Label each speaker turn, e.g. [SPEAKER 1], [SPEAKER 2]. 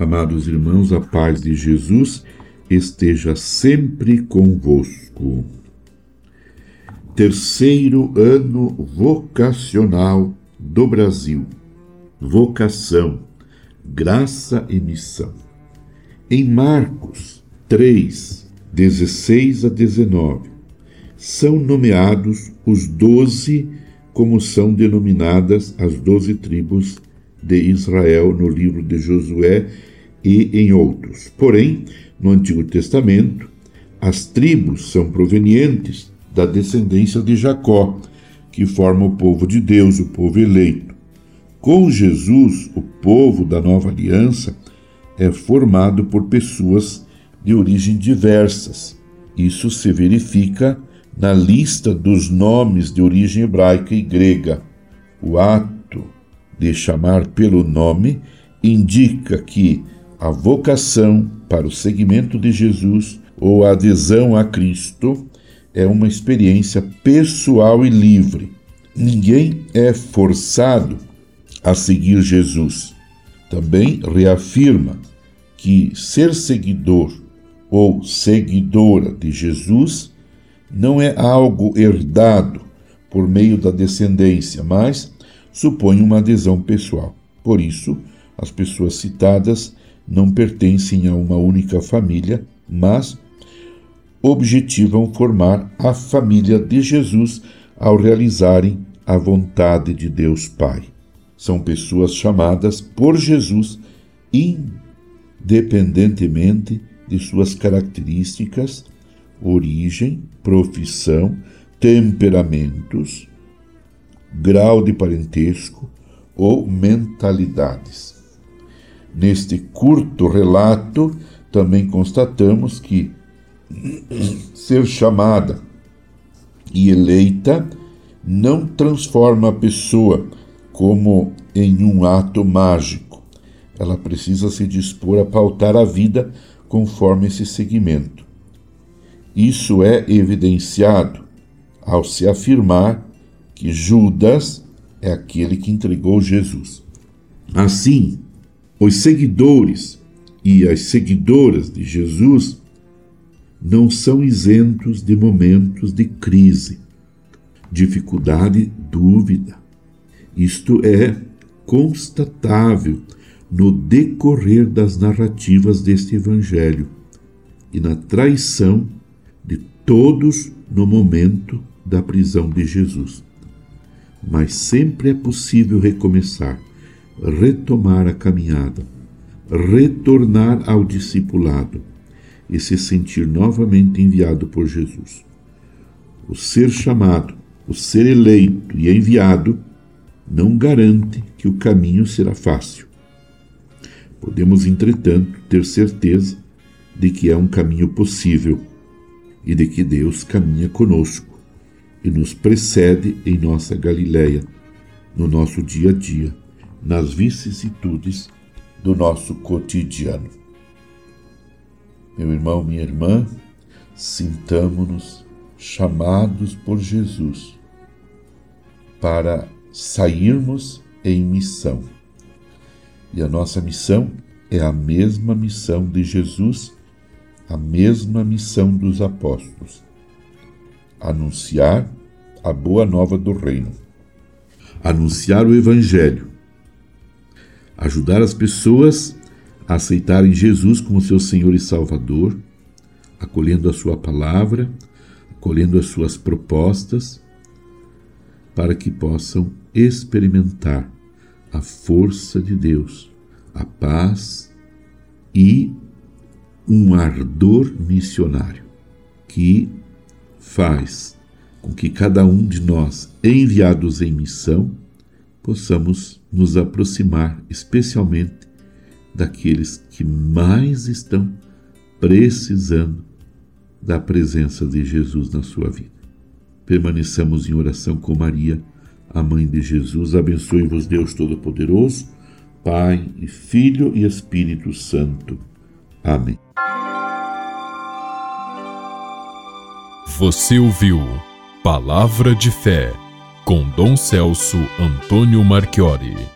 [SPEAKER 1] Amados irmãos, a paz de Jesus esteja sempre convosco. Terceiro ano vocacional do Brasil. Vocação, graça e missão. Em Marcos 3, 16 a 19, são nomeados os doze, como são denominadas as doze tribos de Israel no livro de Josué e em outros. Porém, no Antigo Testamento, as tribos são provenientes da descendência de Jacó, que forma o povo de Deus, o povo eleito. Com Jesus, o povo da nova aliança é formado por pessoas de origem diversas. Isso se verifica na lista dos nomes de origem hebraica e grega. O ato de chamar pelo nome indica que a vocação para o seguimento de Jesus ou a adesão a Cristo é uma experiência pessoal e livre. Ninguém é forçado a seguir Jesus. Também reafirma que ser seguidor ou seguidora de Jesus não é algo herdado por meio da descendência, mas supõe uma adesão pessoal. Por isso, as pessoas citadas não pertencem a uma única família, mas objetivam formar a família de Jesus ao realizarem a vontade de Deus Pai. São pessoas chamadas por Jesus independentemente de suas características, origem, profissão, temperamentos, grau de parentesco ou mentalidades. Neste curto relato, também constatamos que ser chamada e eleita não transforma a pessoa como em um ato mágico. Ela precisa se dispor a pautar a vida conforme esse segmento. Isso é evidenciado ao se afirmar que Judas é aquele que entregou Jesus. Assim, os seguidores e as seguidoras de Jesus não são isentos de momentos de crise, dificuldade, dúvida. Isto é constatável no decorrer das narrativas deste Evangelho e na traição de todos no momento da prisão de Jesus. Mas sempre é possível recomeçar retomar a caminhada, retornar ao discipulado e se sentir novamente enviado por Jesus. O ser chamado, o ser eleito e enviado não garante que o caminho será fácil. Podemos, entretanto, ter certeza de que é um caminho possível e de que Deus caminha conosco e nos precede em nossa Galileia, no nosso dia a dia nas vicissitudes do nosso cotidiano. Meu irmão, minha irmã, sintamo-nos chamados por Jesus para sairmos em missão. E a nossa missão é a mesma missão de Jesus, a mesma missão dos apóstolos: anunciar a boa nova do reino, anunciar o Evangelho ajudar as pessoas a aceitarem Jesus como seu Senhor e Salvador, acolhendo a Sua palavra, acolhendo as Suas propostas, para que possam experimentar a força de Deus, a paz e um ardor missionário que faz com que cada um de nós, enviados em missão, possamos nos aproximar especialmente daqueles que mais estão precisando da presença de Jesus na sua vida. Permaneçamos em oração com Maria, a mãe de Jesus. Abençoe-vos, Deus Todo-Poderoso, Pai e Filho e Espírito Santo. Amém.
[SPEAKER 2] Você ouviu Palavra de Fé com Dom Celso Antônio Marchiori.